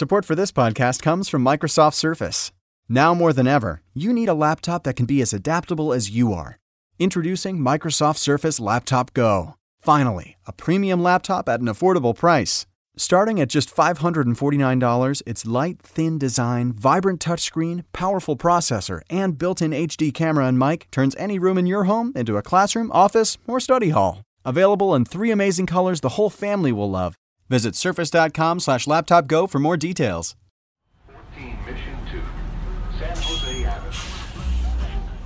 Support for this podcast comes from Microsoft Surface. Now more than ever, you need a laptop that can be as adaptable as you are. Introducing Microsoft Surface Laptop Go. Finally, a premium laptop at an affordable price. Starting at just $549, its light, thin design, vibrant touchscreen, powerful processor, and built in HD camera and mic turns any room in your home into a classroom, office, or study hall. Available in three amazing colors the whole family will love. Visit surface.com slash laptop go for more details. 14 Mission 2, San Jose Avenue.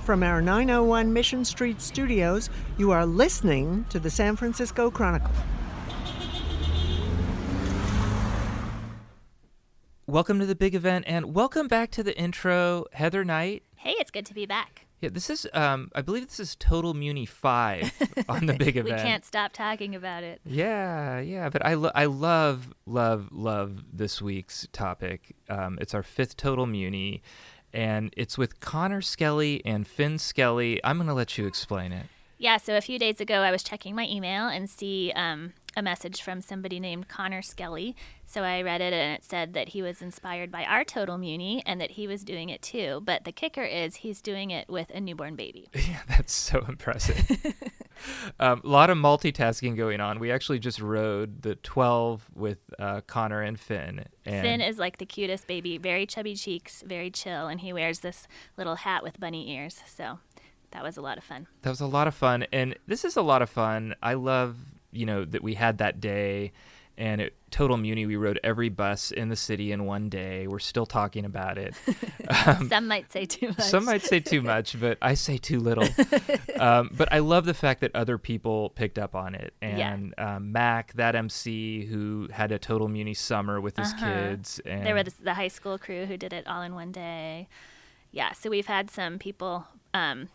From our 901 Mission Street studios, you are listening to the San Francisco Chronicle. Welcome to the big event and welcome back to the intro, Heather Knight. Hey, it's good to be back. Yeah, this is um I believe this is Total Muni 5 on the big event. We can't stop talking about it. Yeah, yeah, but I lo- I love love love this week's topic. Um it's our fifth Total Muni and it's with Connor Skelly and Finn Skelly. I'm going to let you explain it. Yeah, so a few days ago, I was checking my email and see um, a message from somebody named Connor Skelly. So I read it and it said that he was inspired by our Total Muni and that he was doing it too. But the kicker is he's doing it with a newborn baby. Yeah, that's so impressive. um, a lot of multitasking going on. We actually just rode the 12 with uh, Connor and Finn. And Finn is like the cutest baby, very chubby cheeks, very chill, and he wears this little hat with bunny ears. So that was a lot of fun. that was a lot of fun, and this is a lot of fun. I love, you know, that we had that day, and at Total Muni, we rode every bus in the city in one day. We're still talking about it. Some might say too much. Um, Some might say too much, but I say too little. um, but I love the fact that other people picked up on it. Yeah. And um, Mac, that MC who had a Total Muni summer with his Uh-huh. kids, and There were the, the high school crew who did it all in one day. Yeah, so we've had some people um,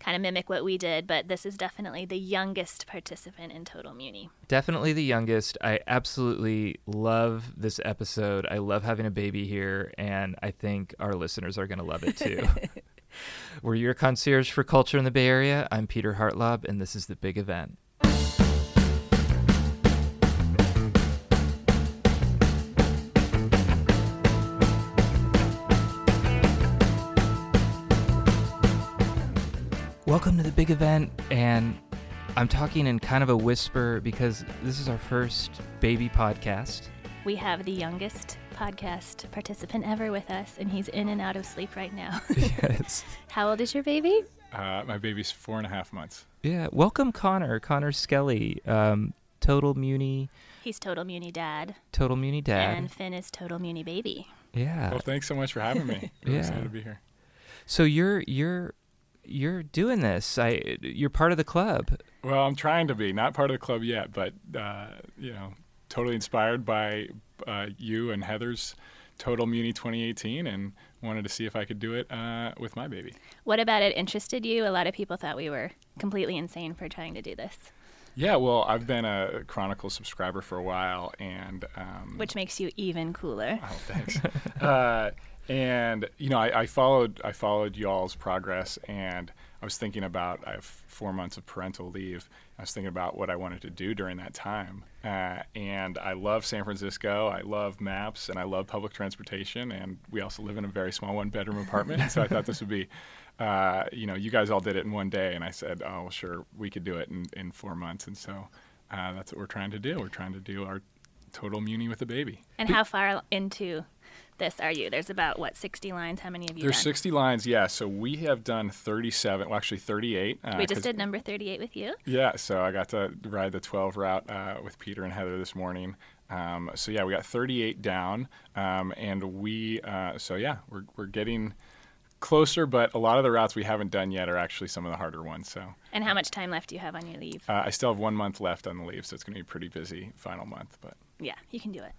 kind of mimic what we did, but this is definitely the youngest participant in Total Muni. definitely the youngest. I absolutely love this episode. I love having a baby here, and I think our listeners are going to love it too. We're your concierge for culture in the Bay Area. I'm Peter Hartlaub, and this is the big event. Welcome to the big event, and I'm talking in kind of a whisper because this is our first baby podcast. We have the youngest podcast participant ever with us, and he's in and out of sleep right now. yes. How old is your baby? Uh, my baby's four and a half months. Yeah. Welcome, Connor. Connor Skelly, um, Total Muni, He's Total Muni dad, Total Muni dad. and Finn is Total Muni baby. yeah. Well, thanks so much for having me. Yeah. excited to be here. So you're you're you're doing this. I you're part of the club. Well, I'm trying to be not part of the club yet, but uh, you know, totally inspired by uh, you and Heather's Total Muni 2018, and wanted to see if I could do it uh, with my baby. What about it interested you? A lot of people thought we were completely insane for trying to do this, Yeah, well, I've been a Chronicle subscriber for a while, and um, which makes you even cooler. Oh, thanks. and you know, I, I followed I followed y'all's progress, and I was thinking about I have four months of parental leave. I was thinking about what I wanted to do during that time, uh, and I love San Francisco. I love maps, and I love public transportation. And we also live in a very small one-bedroom apartment, so I thought this would be. Uh, you know, you guys all did it in one day, and I said, "Oh, well, sure, we could do it in, in four months." And so uh, that's what we're trying to do. We're trying to do our total muni with a baby. And how far into this are you? There's about what 60 lines. How many of you There's done? 60 lines, yeah. So we have done 37, well, actually 38. Uh, we just did number 38 with you. Yeah, so I got to ride the 12 route uh, with Peter and Heather this morning. Um, so yeah, we got 38 down, um, and we, uh, so yeah, we're, we're getting closer, but a lot of the routes we haven't done yet are actually some of the harder ones. So And how much time left do you have on your leave? uh, I still have one month left on the leave, so it's going to be a pretty busy final month. But yeah, you can do it.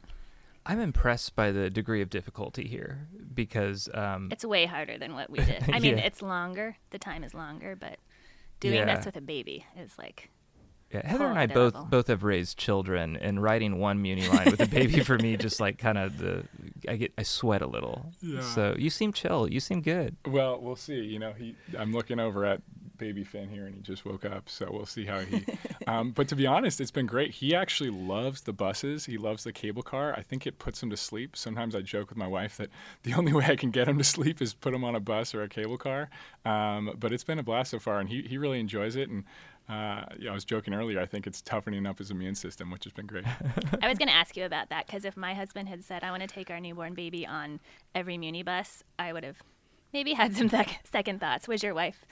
I'm impressed by the degree of difficulty here because um, It's way harder than what we did. I mean, Yeah. it's longer. The time is longer, but doing Yeah. this with a baby is like Yeah, Heather and I other both level. both have raised children, and riding one Muni line with a baby for me just like kind of the I get I sweat a little. Yeah. So you seem chill. You seem good. well, we'll see. You know, he, I'm looking over at baby Finn here, and he just woke up, so we'll see how he. um, but to be honest, it's been great. He actually loves the buses. He loves the cable car. I think it puts him to sleep. Sometimes I joke with my wife that the only way I can get him to sleep is put him on a bus or a cable car. Um, but it's been a blast so far, and he he really enjoys it. And uh, yeah, I was joking earlier. I think it's toughening up his immune system, which has been great. I was going to ask you about that because if my husband had said, I want to take our newborn baby on every Muni bus, I would have maybe had some sec- second thoughts. Was your wife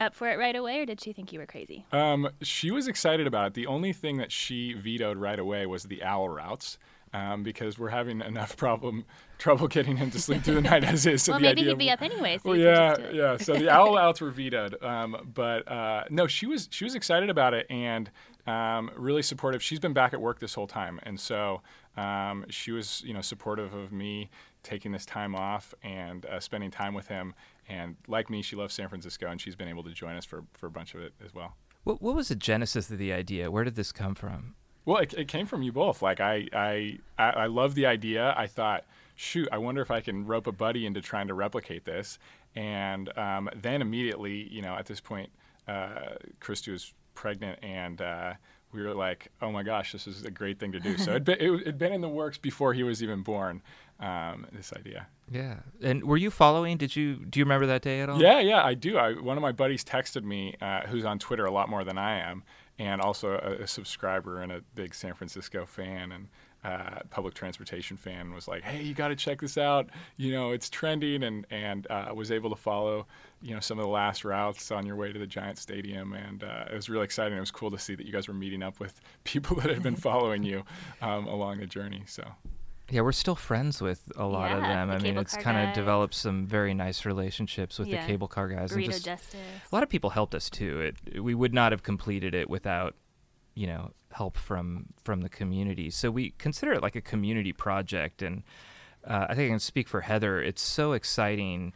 up for it right away, or did she think you were crazy? Um, she was excited about it. The only thing that she vetoed right away was the owl routes. Um, because we're having enough problem trouble getting him to sleep through the night as is. So well, the maybe idea he'd of- be up anyway. So well, yeah, just do it. yeah. So the owl outs were vetoed, um, but uh, no, she was she was excited about it and um, really supportive. She's been back at work this whole time, and so um, she was you know supportive of me taking this time off and uh, spending time with him. And like me, she loves San Francisco, and she's been able to join us for for a bunch of it as well. What, what was the genesis of the idea? Where did this come from? Well, it, it came from you both. Like I, I, I, I love the idea. I thought, shoot, I wonder if I can rope a buddy into trying to replicate this. And um, then immediately, you know, at this point, uh, Christy was pregnant, and uh, we were like, oh my gosh, this is a great thing to do. So it'd been, it, it'd been in the works before he was even born. Um, this idea. Yeah. And were you following? Did you do you remember that day at all? Yeah, yeah, I do. I, one of my buddies texted me, uh, who's on Twitter a lot more than I am, and also a, a subscriber and a big San Francisco fan and uh, public transportation fan, was like, "Hey, you got to check this out. You know, it's trending," and and uh, was able to follow, you know, some of the last routes on your way to the Giant Stadium, and uh, it was really exciting. It was cool to see that you guys were meeting up with people that had been following you um, along the journey. So. Yeah, we're still friends with a lot of them. the I mean, it's kind of developed some very nice relationships with Yeah. the cable car guys. and Burrito just, Justice. a lot of people helped us too. It we would not have completed it without, you know, help from from the community. So we consider it like a community project, and uh, I think I can speak for Heather. It's so exciting.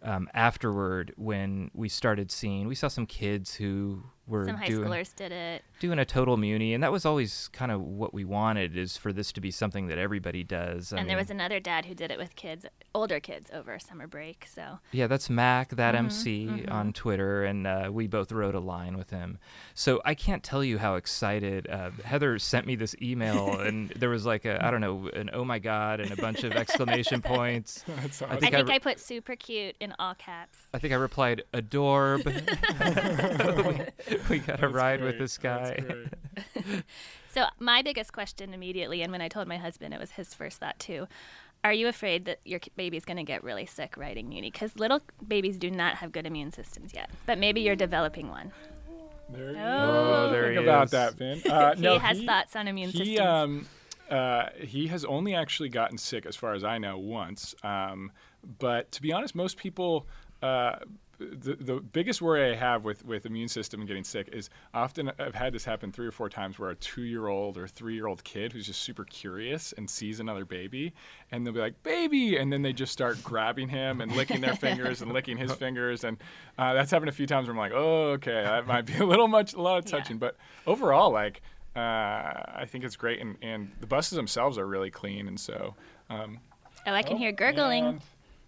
Um, afterward, when we started seeing, we saw some kids who were Some high doing schoolers did it. doing a total muni, and that was always kind of what we wanted is for this to be something that everybody does. I and there was another dad who did it with kids, older kids, over summer break. So Yeah, that's Mac, that Mm-hmm, MC on Twitter, and uh, we both wrote a line with him. So I can't tell you how excited uh, Heather sent me this email, and there was like a I don't know an oh my god and a bunch of exclamation points. That's I I think think I, I, put super cute in all caps. I think I replied adorb. we, we got a ride with this guy. So my biggest question immediately, and when I told my husband, it was his first thought too. Are you afraid that your k- baby's going to get really sick riding Muni? Because little babies do not have good immune systems yet, but maybe you're developing one. There you Oh, go. there Think he about is. that, Finn. Uh, He no, has thoughts on immune he, systems. um, uh, he has only actually gotten sick, as far as I know, once. Um, but to be honest, most people. Uh, the, the biggest worry I have with, with immune system and getting sick is often I've had this happen three or four times where a two year old or three year old kid who's just super curious and sees another baby and they'll be like, baby! And then they just start grabbing him and licking their fingers and licking his fingers. And uh, that's happened a few times where I'm like, oh, okay, that might be a little much, a lot of Yeah. touching. But overall, like, uh, I think it's great, and, and the buses themselves are really clean, and so. Um, oh, I can hear gurgling. and,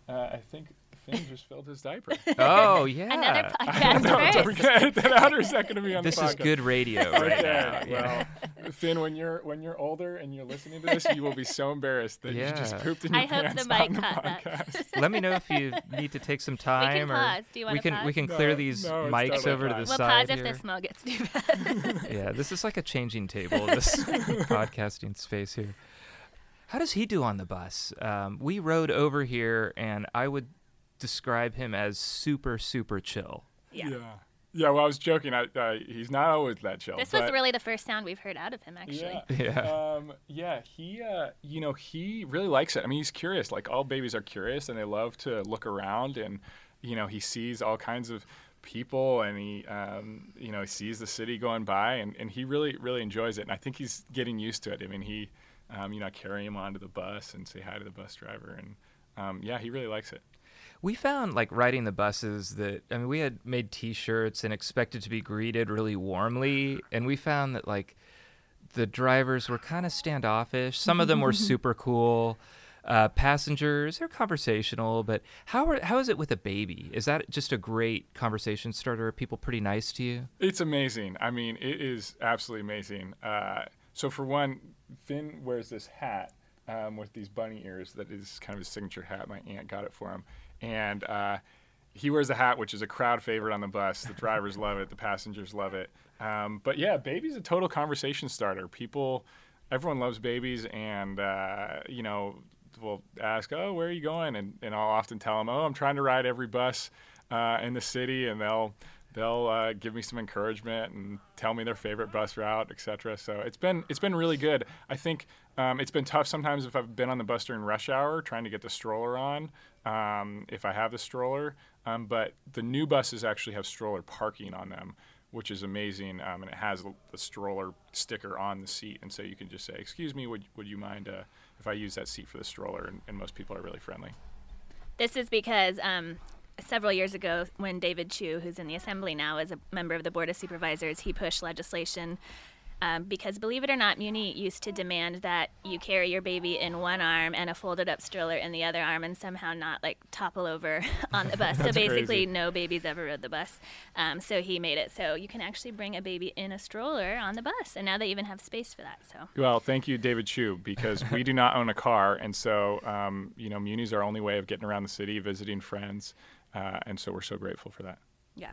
uh, I think Finn just filled his diaper. Oh yeah, Another no, podcast are we first. gonna edit that out, or is that going to be on this the podcast? is good radio right Okay, now. Yeah. well, Finn, when you're when you're older and you're listening to this, you will be so embarrassed that you just pooped in your I hope pants the mic on the podcast. Let me know if you need to take some time, we or pause. Do you we wanna can we can clear No, these no, mics totally over to fine. the We'll side pause if here. the smell gets too bad. Yeah, this is like a changing table, this podcasting space here. How does he do on the bus? Um, we rode over here, and I would describe him as super, super chill. yeah. yeah. Yeah, well, I was joking. I, uh, he's not always that chill. This was really the first sound we've heard out of him, actually. Yeah. Yeah. Um, yeah. He, uh, you know, he really likes it. I mean, he's curious. Like all babies are curious, and they love to look around. And you know, he sees all kinds of people, and he, um, you know, he sees the city going by, and, and he really, really enjoys it. And I think he's getting used to it. I mean, he, um, you know, I carry him onto the bus and say hi to the bus driver, and um, yeah, he really likes it. We found like riding the buses that I mean we had made T-shirts and expected to be greeted really warmly, and we found that like the drivers were kind of standoffish. Some of them were super cool. Uh, passengers, they're conversational, but how are, how is it with a baby? Is that just a great conversation starter? Are people pretty nice to you? It's amazing. I mean, it is absolutely amazing. Uh, so for one, Finn wears this hat um, with these bunny ears that is kind of his signature hat. My aunt got it for him, and uh, he wears a hat which is a crowd favorite on the bus. The drivers love it, the passengers love it. Um, but yeah, baby's a total conversation starter. People, everyone loves babies, and uh, you know, will ask, "Oh, where are you going?" And, and I'll often tell them, "Oh, I'm trying to ride every bus uh, in the city," and they'll they'll uh, give me some encouragement and tell me their favorite bus route, etc. So it's been it's been really good. I think um, it's been tough sometimes if I've been on the bus during rush hour trying to get the stroller on, um, if I have the stroller. Um, but the new buses actually have stroller parking on them, which is amazing, um, and it has the stroller sticker on the seat, and so you can just say, "Excuse me, would would you mind uh, if I use that seat for the stroller?" And, and most people are really friendly. This is because um, several years ago, when David Chiu, who's in the assembly now, is a member of the Board of Supervisors, he pushed legislation um, because, believe it or not, Muni used to demand that you carry your baby in one arm and a folded up stroller in the other arm and somehow not like topple over on the bus. so basically, crazy. no babies ever rode the bus. Um, so he made it so you can actually bring a baby in a stroller on the bus. And now they even have space for that. So Well, thank you, David Chiu, because we do not own a car, and so um, you know, Muni's our only way of getting around the city, visiting friends, uh, and so we're so grateful for that. yeah.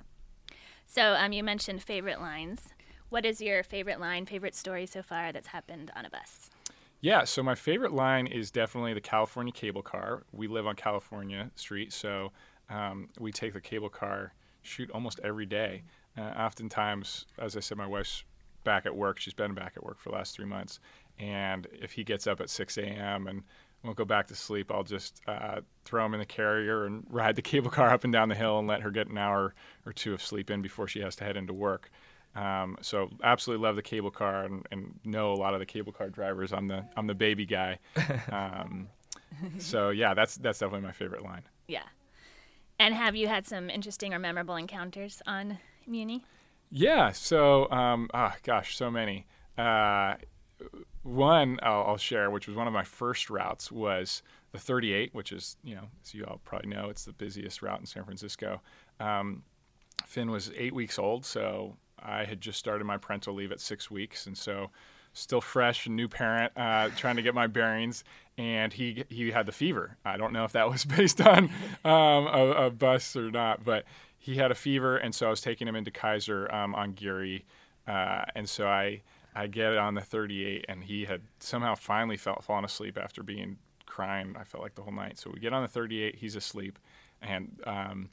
So um, you mentioned favorite lines. What is your favorite line, favorite story so far that's happened on a bus? Yeah, so my favorite line is definitely the California cable car. We live on California Street, so um, we take the cable car shoot almost every day. Uh, oftentimes, as I said, my wife's back at work. She's been back at work for the last three months, and if he gets up at 6 a.m. and won't go back to sleep, I'll just uh, throw him in the carrier and ride the cable car up and down the hill and let her get an hour or two of sleep in before she has to head into work. Um, so absolutely love the cable car and, and know a lot of the cable car drivers. I'm the I'm the baby guy. Um, so yeah, that's that's definitely my favorite line. Yeah. And have you had some interesting or memorable encounters on Muni? Yeah. So um, ah gosh, so many. Uh, one I'll, I'll share, which was one of my first routes, was the 38, which is you know as you all probably know, it's the busiest route in San Francisco. Um, Finn was eight weeks old, so I had just started my parental leave at six weeks, and so still fresh, and new parent, uh, trying to get my bearings. And he he had the fever. I don't know if that was based on um, a, a bus or not, but he had a fever, and so I was taking him into Kaiser um, on Geary, uh, and so I I get it on the 38, and he had somehow finally felt fallen asleep after being crying. I felt like the whole night. So we get on the 38, he's asleep, and um,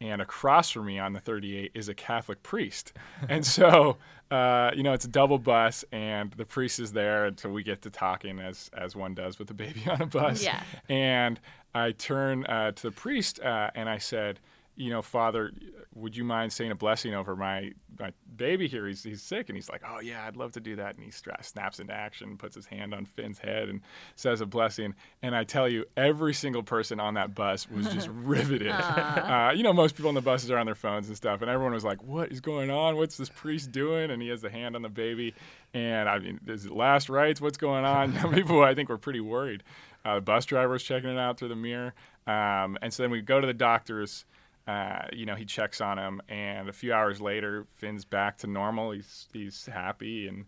and across from me on the 38 is a Catholic priest. and so, uh, you know, it's a double bus, and the priest is there until we get to talking, as as one does with a baby on a bus. Yeah. And I turn uh, to the priest uh, and I said, you know, Father, would you mind saying a blessing over my, my baby here? He's, he's sick. And he's like, oh, yeah, I'd love to do that. And he stra- snaps into action, puts his hand on Finn's head, and says a blessing. And I tell you, every single person on that bus was just riveted. Uh, you know, most people on the buses are on their phones and stuff. And everyone was like, what is going on? What's this priest doing? And he has the hand on the baby. And I mean, is it last rites? What's going on? Some people, I think, were pretty worried. Uh, the bus driver was checking it out through the mirror. Um, and so then we go to the doctor's. Uh, you know, he checks on him, and a few hours later, Finn's back to normal. He's he's happy, and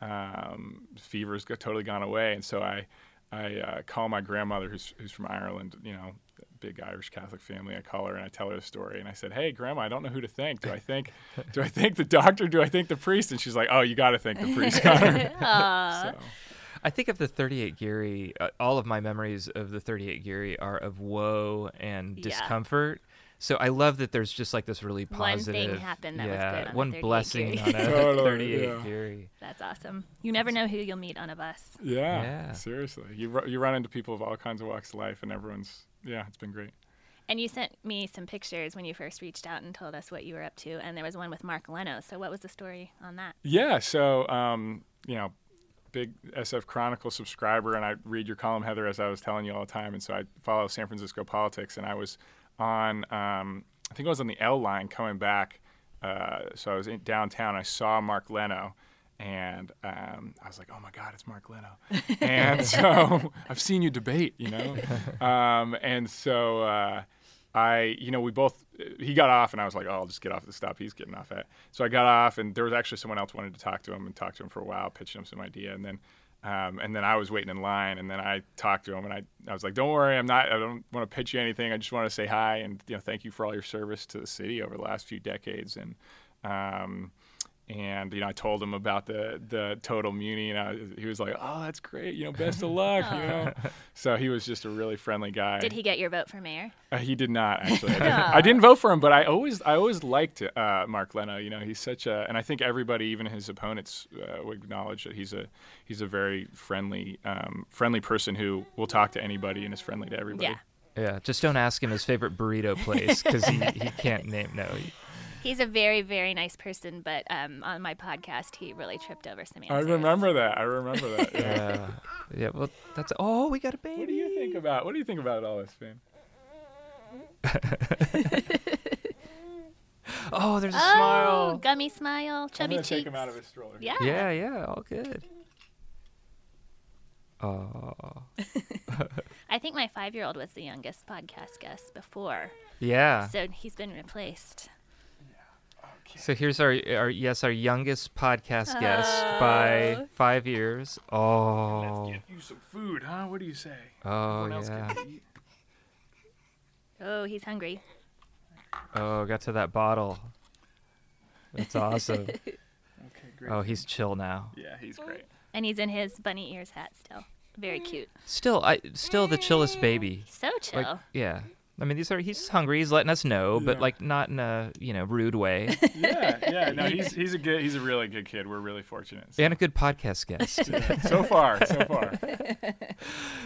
um, fever's go- totally gone away. And so I I uh, call my grandmother, who's who's from Ireland. You know, big Irish Catholic family. I call her and I tell her the story, and I said, "Hey, Grandma, I don't know who to thank. Do I thank do I thank the doctor? Do I thank the priest?" And she's like, "Oh, you got to thank the priest, so, I think of the 38 Geary, uh, all of my memories of the 38 Geary are of woe and Yeah. discomfort. So I love that there's just like this really One thing happened that was yeah, good on one blessing on a Totally, 38 yeah. Geary. That's awesome. You never know who you'll meet on a bus. yeah, Yeah. seriously, you you run into people of all kinds of walks of life, and everyone's yeah, it's been great. And you sent me some pictures when you first reached out and told us what you were up to. And there was one with Mark Leno. So what was the story on that? Yeah, so um, you know, big SF Chronicle subscriber, and I read your column, Heather, as I was telling you all the time, and so I follow San Francisco politics, and I was on, um, I think I was on the L line coming back, uh, so I was in downtown. I saw Mark Leno, and um, I was like, "Oh my God, it's Mark Leno!" and so I've seen you debate, you know, um, and so uh, I, you know, we both. He got off, and I was like, "Oh, I'll just get off at the stop he's getting off at." So I got off, and there was actually someone else wanted to talk to him and talk to him for a while, pitching him some idea, and then. Um, and then I was waiting in line, and then I talked to him, and I, I was like, "Don't worry, I'm not. I don't want to pitch you anything. I just want to say hi, and you know, thank you for all your service to the city over the last few decades." And um, and you know I told him about the the total muni, and I, he was like, "Oh, that's great! You know, best of luck!" you know. So he was just a really friendly guy. Did he get your vote for mayor? Uh, he did not actually. I, didn't, I didn't vote for him, but I always I always liked uh, Mark Leno. You know, he's such a, and I think everybody, even his opponents, uh, would acknowledge that he's a he's a very friendly um, friendly person who will talk to anybody and is friendly to everybody. Yeah. Yeah, just don't ask him his favorite burrito place because he, he can't name. No, he- He's a very, very nice person, but um, on my podcast, he really tripped over some I remember that. I remember that. Yeah. yeah, yeah. Well, that's oh, we got a baby. what do you think about what do you think about all this, Finn? Oh, there's a Oh, smile. gummy smile, I'm chubby cheeks. take him out of his stroller. Yeah. Yeah, yeah, all good. Oh, I think my five-year-old was the youngest podcast guest before, yeah. so he's been replaced. So here's our, our yes, our youngest podcast guest by five years. Oh, Let's Get you some food, huh? What do you say? oh else yeah. can eat. Oh, he's hungry. Oh, got to that bottle. That's awesome. Okay, great. Oh, he's chill now. Yeah, he's great. And he's in his bunny ears hat still. Very Mm. cute. Still, I still the chillest baby. So chill. Like, yeah. I mean, these are he's hungry. He's letting us know, but Yeah. like not in a you know rude way. Yeah, yeah. No, he's he's a good he's a really good kid. We're really fortunate. So, and a good podcast guest. so far, so far.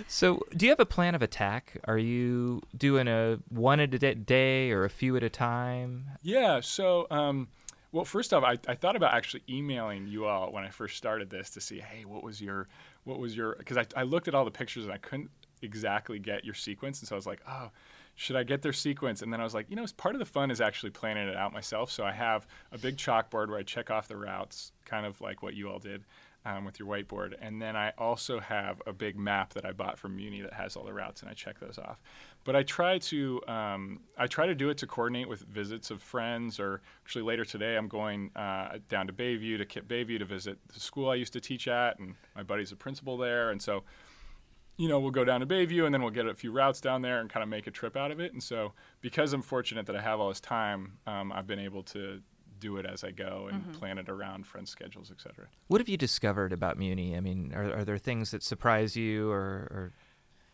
So, do you have a plan of attack? Are you doing a one at a day or a few at a time? Yeah. So, um, well, first off, I, I thought about actually emailing you all when I first started this to see, hey, what was your, what was your, because I, I looked at all the pictures and I couldn't exactly get your sequence, and so I was like, oh, should I get their sequence? And then I was like, you know, part of the fun is actually planning it out myself. So I have a big chalkboard where I check off the routes, kind of like what you all did. Um, with your whiteboard, and then I also have a big map that I bought from Muni that has all the routes, and I check those off. But I try to um, I try to do it to coordinate with visits of friends, or actually later today I'm going uh, down to Bayview to KIPP Bayview to visit the school I used to teach at, and my buddy's a principal there, and so you know, we'll go down to Bayview and then we'll get a few routes down there and kind of make a trip out of it. And so, because I'm fortunate that I have all this time, um, I've been able to do it as I go and plan it around friends' schedules, etc. What have you discovered about Muni? I mean, are, are there things that surprise you, or, or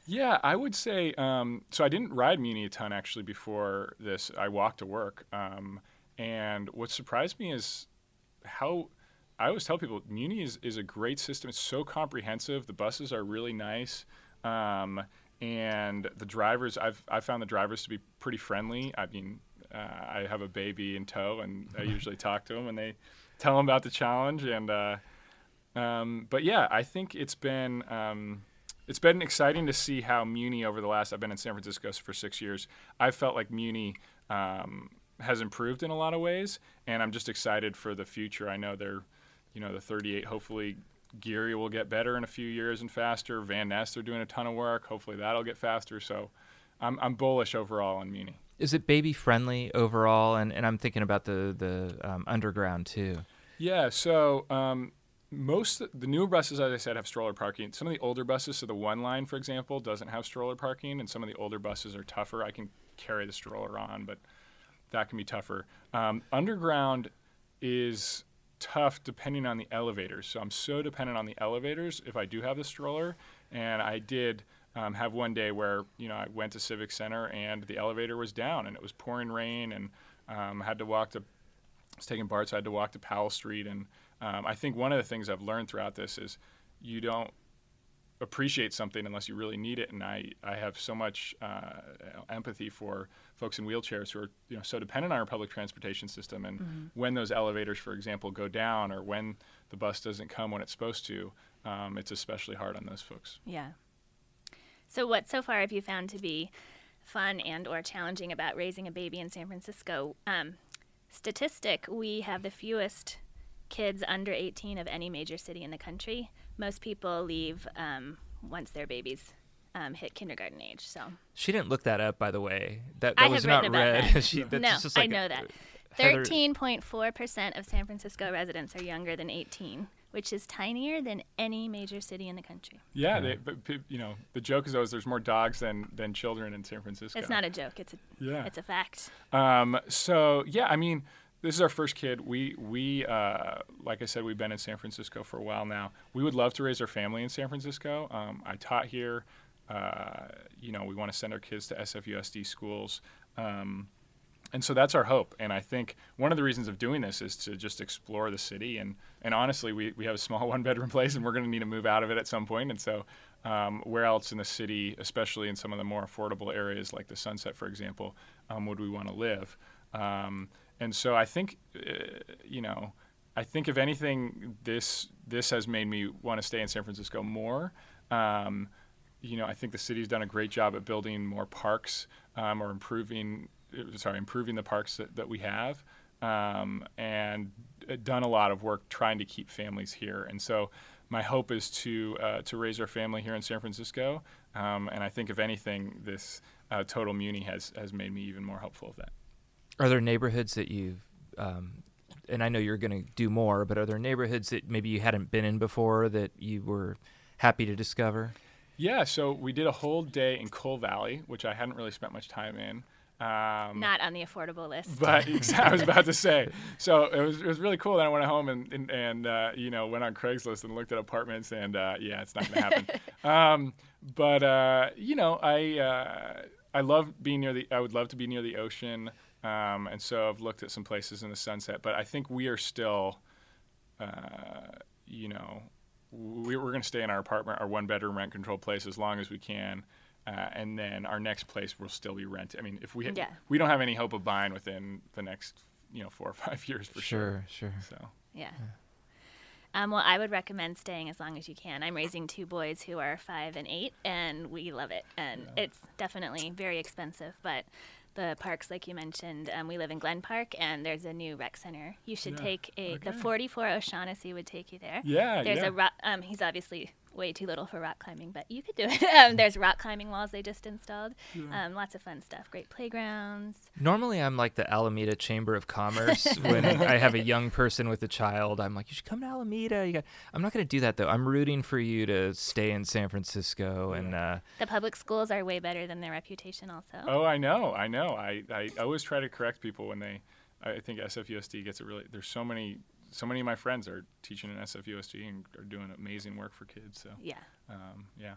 Yeah, I would say um, so. I didn't ride Muni a ton actually before this. I walked to work, um, and what surprised me is how I always tell people Muni is, is a great system. It's so comprehensive. The buses are really nice, um, and the drivers. I've I found the drivers to be pretty friendly. I mean, uh, I have a baby in tow, and I usually talk to them, and they tell them about the challenge. And uh, um, but yeah, I think it's been. Um, it's been exciting to see how Muni over the last. I've been in San Francisco for six years. I felt like Muni um, has improved in a lot of ways, and I'm just excited for the future. I know they're, you know, the 38. Hopefully, Geary will get better in a few years and faster. Van Ness, they're doing a ton of work. Hopefully, that'll get faster. So, I'm I'm bullish overall on Muni. is it baby friendly overall? And and I'm thinking about the the um, underground too. Yeah, so um, most the newer buses, as I said, have stroller parking. Some of the older buses, so the one line, for example, doesn't have stroller parking, and some of the older buses are tougher. I can carry the stroller on, but that can be tougher. Um, underground is tough depending on the elevators. So I'm so dependent on the elevators if I do have the stroller, and I did. Um, have one day where you know I went to Civic Center and the elevator was down and it was pouring rain and um, had to walk to I was taking BART, so I had to walk to Powell Street. And um, I think one of the things I've learned throughout this is you don't appreciate something unless you really need it. And I, I have so much uh, empathy for folks in wheelchairs who are you know so dependent on our public transportation system. And when those elevators, for example, go down or when the bus doesn't come when it's supposed to, um, it's especially hard on those folks. Yeah. So what so far have you found to be fun and or challenging about raising a baby in San Francisco? Um, statistic, we have the fewest kids under 18 of any major city in the country. Most people leave um, once their babies um, hit kindergarten age. So She didn't look that up, by the way. That that I was have not written read. that. she, that's no, just like I know a- that. 13.4% of San Francisco residents are younger than 18, which is tinier than any major city in the country. Yeah, they, but you know the joke is always there's more dogs than than children in San Francisco. It's not a joke. It's a Yeah. it's a fact. Um, so yeah, I mean, this is our first kid. We we uh, like I said, we've been in San Francisco for a while now. We would love to raise our family in San Francisco. Um, I taught here. Uh, you know, we want to send our kids to SFUSD schools. Um, and so that's our hope. And I think one of the reasons of doing this is to just explore the city. And, and honestly, we, we have a small one bedroom place and we're going to need to move out of it at some point. And so, um, where else in the city, especially in some of the more affordable areas like the Sunset, for example, um, would we want to live? Um, and so I think, uh, you know, I think if anything, this this has made me want to stay in San Francisco more. Um, you know, I think the city's done a great job at building more parks um, or improving, uh, sorry, improving the parks that, that we have, um, and uh, done a lot of work trying to keep families here. And so, my hope is to uh, to raise our family here in San Francisco. Um, and I think, if anything, this uh, total Muni has has made me even more hopeful of that. Are there neighborhoods that you've, um, and I know you're going to do more, but are there neighborhoods that maybe you hadn't been in before that you were happy to discover? Yeah, so we did a whole day in Cole Valley, which I hadn't really spent much time in. Um, Not on the affordable list. but I was about to say. So it was it was really cool. Then I went home and and, and uh, you know went on Craigslist and looked at apartments and uh, yeah, it's not going to happen. um, but uh, you know I uh, I love being near the. I would love to be near the ocean. Um, and so I've looked at some places in the sunset, but I think we are still, uh, you know, we, we're going to stay in our apartment, our one bedroom rent controlled place as long as we can. Uh, and then our next place will still be rented. I mean, if we Yeah. we don't have any hope of buying within the next you know four or five years for sure. Sure, sure. So Yeah. Um, well, I would recommend staying as long as you can. I'm raising two boys who are five and eight, and we love it. And it's definitely very expensive, but the parks, like you mentioned, um, we live in Glen Park, and there's a new rec center. You should Yeah. take a. The 44 O'Shaughnessy would take you there. Yeah, There's yeah. a. Um, he's obviously way too little for rock climbing, but you could do it. um, there's rock climbing walls they just installed. Um, lots of fun stuff. Great playgrounds. Normally, I'm like the Alameda Chamber of Commerce when I have a young person with a child. I'm like, you should come to Alameda. You got. I'm not going to do that though. I'm rooting for you to stay in San Francisco and uh, The public schools are way better than their reputation, also. oh, I know, I know. I, I always try to correct people when they. I think SFUSD gets it really. There's so many. So many of my friends are teaching in SFUSD and are doing amazing work for kids. So Yeah. um, yeah.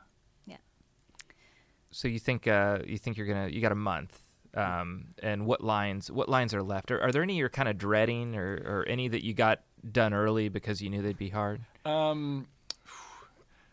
so you think uh, you think you're gonna you got a month. Um, and what lines what lines are left? Are, are there any you're kind of dreading, or, or any that you got done early because you knew they'd be hard? Um,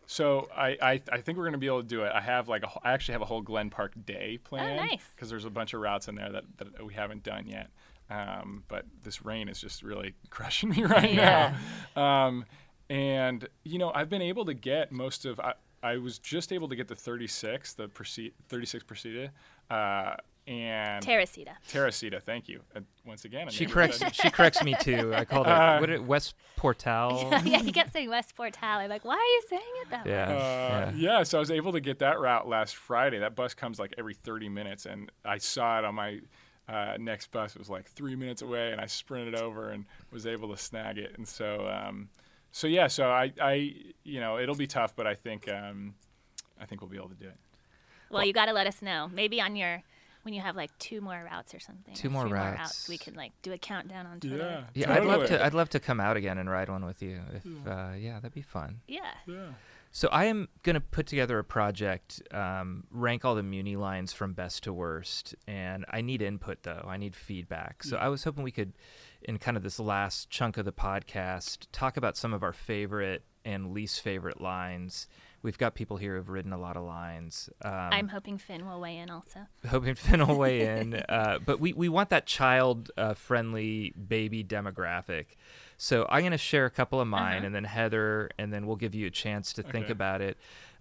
so I, I, I think we're gonna be able to do it. I have like a, wh- I actually have a whole Glen Park day planned. nice. Because there's a bunch of routes in there that, that we haven't done yet. Um, but this rain is just really crushing me right Yeah. now. Um, and you know I've been able to get most of. I, I was just able to get the 36, the Perse- 36 Persida, uh, and Teresita. Teresita. Thank you. Uh, once again, She corrects she corrects me too. I called it Uh, what it, West Portal. yeah, he kept saying West Portal. I'm like, why are you saying it that way? Yeah, Uh, yeah. yeah, so I was able to get that route last Friday. That bus comes like every 30 minutes, and I saw it on my uh, next bus. Was like three minutes away, and I sprinted over and was able to snag it. And so, um, so yeah, so I, I, you know, it'll be tough, but I think, um, I think we'll be able to do it. Well, you got to let us know. Maybe on your when you have like two more routes or something. Two or more three routes. we can like do a countdown on Twitter. Yeah, yeah. I'd love to. I'd love to come out again and ride one with you. If uh, yeah, that'd be fun. Yeah. Yeah. So I am gonna put together a project, um, rank all the Muni lines from best to worst, and I need input though. I need feedback. So I was hoping we could, in kind of this last chunk of the podcast, talk about some of our favorite and least favorite lines. We've got people here who've ridden a lot of lines. Um, I'm hoping Finn will weigh in also. hoping Finn will weigh in. Uh, but we, we want that child uh, friendly baby demographic. So I'm going to share a couple of mine, Uh-huh. and then Heather, and then we'll give you a chance to think about it.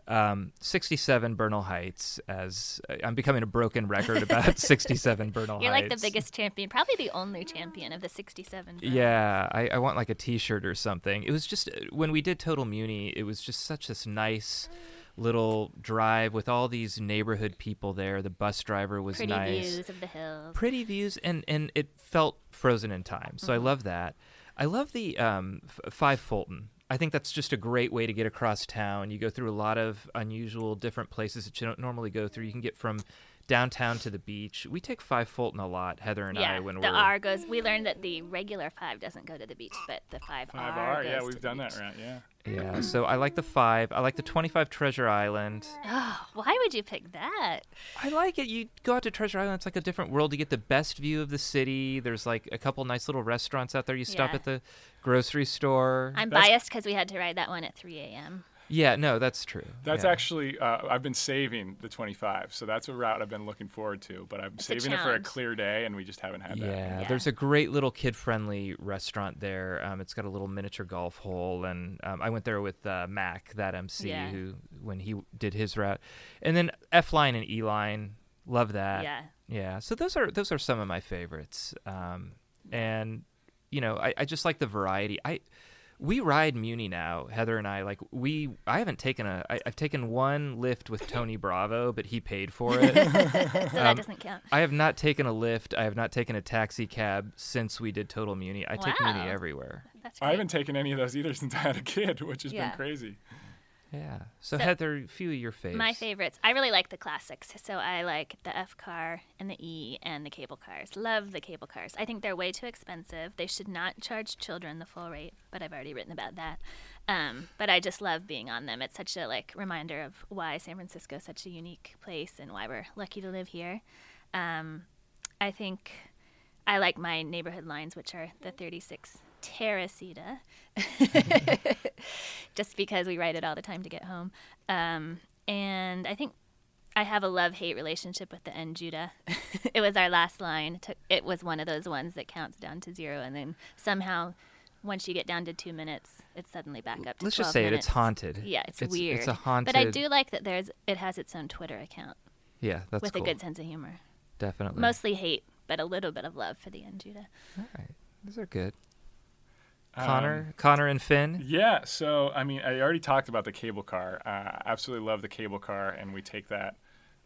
Um, 67 Bernal Heights, as uh, I'm becoming a broken record about 67 Bernal Heights. You're like the biggest champion, probably the only champion of the 67. Burns. Yeah, I, I want like a T-shirt or something. It was just when we did Total Muni, it was just such this nice little drive with all these neighborhood people there. The bus driver was Pretty nice, Pretty views of the hills. pretty views, and and it felt frozen in time. So I Mm-hmm. love that. I love the um, f- Five Fulton. I think that's just a great way to get across town. You go through a lot of unusual, different places that you don't normally go through. You can get from downtown to the beach. We take Five Fulton a lot, Heather and yeah, I, when the we're R goes. We learned that the regular five doesn't go to the beach, but the five, Five R. R. Yeah, goes we've to the done that beach. right. Yeah. Yeah, so I like the five. I like the 25 Treasure Island. Oh, why would you pick that? I like it. You go out to Treasure Island, it's like a different world. You get the best view of the city. There's like a couple nice little restaurants out there. You stop Yeah. at the grocery store. I'm That's- biased because we had to ride that one at 3 a.m. yeah, no, that's true. That's Yeah. actually uh, I've been saving the 25, so that's a route I've been looking forward to. But I'm a saving it for a clear day, and we just haven't had that. Yeah, Yeah. there's a great little kid-friendly restaurant there. Um, it's got a little miniature golf hole, and um, I went there with uh, Mac, that MC, Yeah. who when he did his route, and then F line and E line, love that. Yeah. Yeah, so those are those are some of my favorites, um, and you know I, I just like the variety. I we ride Muni now, Heather and I. Like we, I haven't taken a. I, I've taken one Lyft with Tony Bravo, but he paid for it. So that Um, doesn't count. I have not taken a Lyft. I have not taken a taxi cab since we did Total Muni. I take Muni everywhere. That's I haven't taken any of those either since I had a kid, which has Yeah. been crazy. Yeah. So, So- Heather, a few of your favorites. My favorites. I really like the classics. So I like the F car and the E and the cable cars. Love the cable cars. I think they're way too expensive. They should not charge children the full rate, but I've already written about that. Um, but I just love being on them. It's such a like reminder of why San Francisco is such a unique place and why we're lucky to live here. Um, I think I like my neighborhood lines, which are the 36 Teresita, just because we write it all the time to get home. Um, and I think I have a love hate relationship with the N Judah. it was our last line. It was one of those ones that counts down to zero, and then somehow, once you get down to two minutes, it's suddenly back up to Let's 12 just say it. It's haunted. Yeah, it's, It's- weird. it's a haunted- But I do like that there's it has its own Twitter account Yeah, that's with cool. a good sense of humor. Definitely. Mostly hate, but a little bit of love for the N Judah. All right. Those are good. Um, Connor, Connor and Finn. Yeah, so I mean, I already talked about the cable car. Uh, absolutely love the cable car, and we take that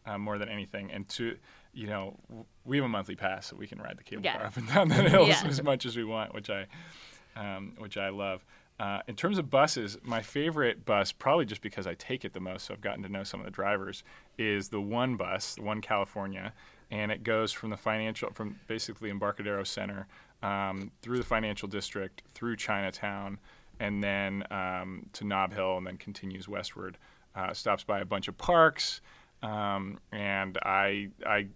uh, more than anything. And to, you know, we have a monthly pass, so we can ride the cable Yeah. car up and down the hills Yeah. as much as we want, which I, um, which I love. Uh, in terms of buses, my favorite bus, probably just because I take it the most, so I've gotten to know some of the drivers, is the One bus, the One California, and it goes from the financial, from basically Embarcadero Center um, through the financial district, through Chinatown, and then um, to Nob Hill, and then continues westward. Uh, stops by a bunch of parks, um, and I I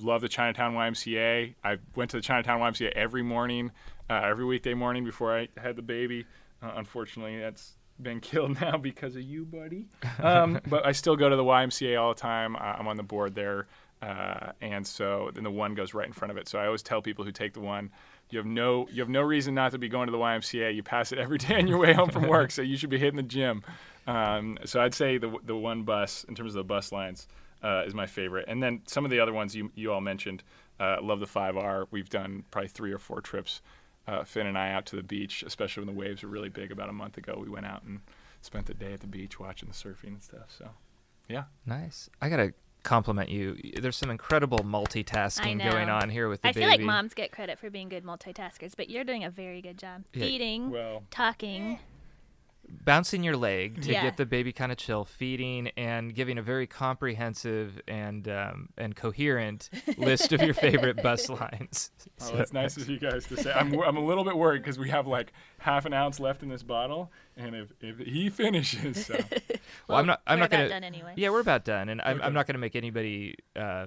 love the Chinatown YMCA. I went to the Chinatown YMCA every morning, uh, every weekday morning before I had the baby. Uh, unfortunately, that's been killed now because of you, buddy. Um, but I still go to the YMCA all the time. I'm on the board there. Uh, and so then the one goes right in front of it. So I always tell people who take the one, you have no you have no reason not to be going to the YMCA. You pass it every day on your way home from work, so you should be hitting the gym. Um, so I'd say the the one bus in terms of the bus lines uh, is my favorite, and then some of the other ones you you all mentioned. Uh, love the 5R. We've done probably three or four trips, uh, Finn and I, out to the beach, especially when the waves were really big. About a month ago, we went out and spent the day at the beach watching the surfing and stuff. So, yeah. Nice. I gotta compliment you. There's some incredible multitasking going on here with the I baby. feel like moms get credit for being good multitaskers, but you're doing a very good job. Yeah, Feeding, Well, talking. Eh. Bouncing your leg to Yeah. get the baby kind of chill, feeding, and giving a very comprehensive and um, and coherent list of your favorite bus lines. Oh, So that's nice of you guys to say. I'm, I'm a little bit worried because we have like half an ounce left in this bottle, and if, if he finishes, so Well, I'm not. I'm we're not gonna. about done anyway. Yeah, we're about done, and I'm, Okay. I'm not gonna make anybody uh,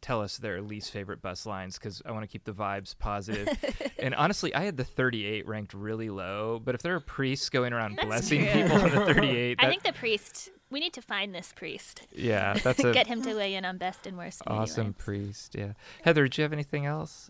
tell us their least favorite bus lines because I want to keep the vibes positive. and honestly, I had the 38 ranked really low, but if there are priests going around That's blessing true. people on the 38, I think the priest. We need to find this priest. yeah, that's a Get him to weigh in on best and worst. Awesome priest. Yeah, Heather, did you have anything else?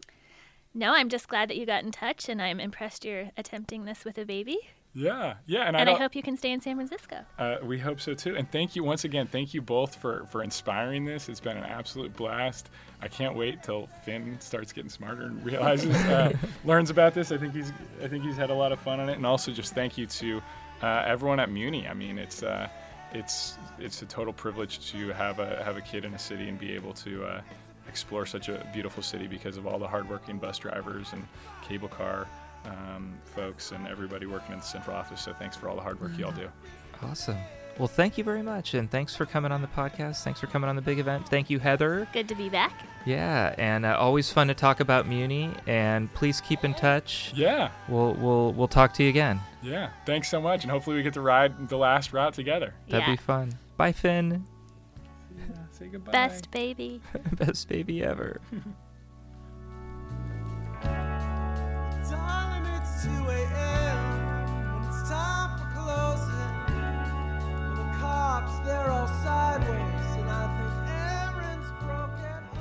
No, I'm just glad that you got in touch, and I'm impressed you're attempting this with a baby. Yeah, yeah, and, And I, I hope you can stay in San Francisco. Uh, we hope so too. And thank you once again. Thank you both for for inspiring this. It's been an absolute blast. I can't wait till Finn starts getting smarter and realizes, uh, learns about this. I think he's I think he's had a lot of fun on it. And also just thank you to uh, everyone at Muni. I mean, it's uh, it's it's a total privilege to have a have a kid in a city and be able to. Uh, explore such a beautiful city because of all the hardworking bus drivers and cable car um, folks and everybody working in the central office. So thanks for all the hard work y'all do. Awesome. Well, thank you very much, and thanks for coming on the podcast. Thanks for coming on the big event. Thank you, Heather. Good to be back. Yeah, and uh, always fun to talk about Muni. And please keep in touch. Yeah, We'll we'll we'll talk to you again. yeah. Thanks so much, and hopefully we get to ride the last route together. That'd yeah. be fun. Bye, Finn. Say goodbye. Best baby. Best baby ever.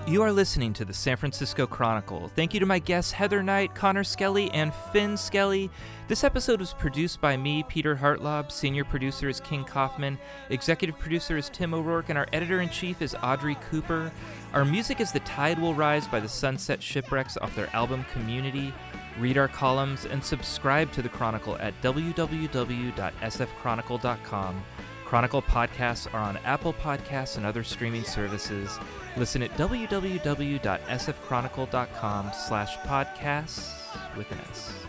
You are listening to the San Francisco Chronicle. Thank you to my guests Heather Knight, Connor Skelly, and Finn Skelly. This episode was produced by me, Peter Hartlaub. Senior producer is King Kaufman. Executive producer is Tim O'Rourke, and our editor in chief is Audrey Cooper. Our music is The Tide Will Rise by the Sunset Shipwrecks off their album Community. Read our columns and subscribe to the Chronicle at www.sfchronicle.com. Chronicle podcasts are on Apple Podcasts and other streaming services. Listen at www.sfchronicle.com slash podcasts with an S.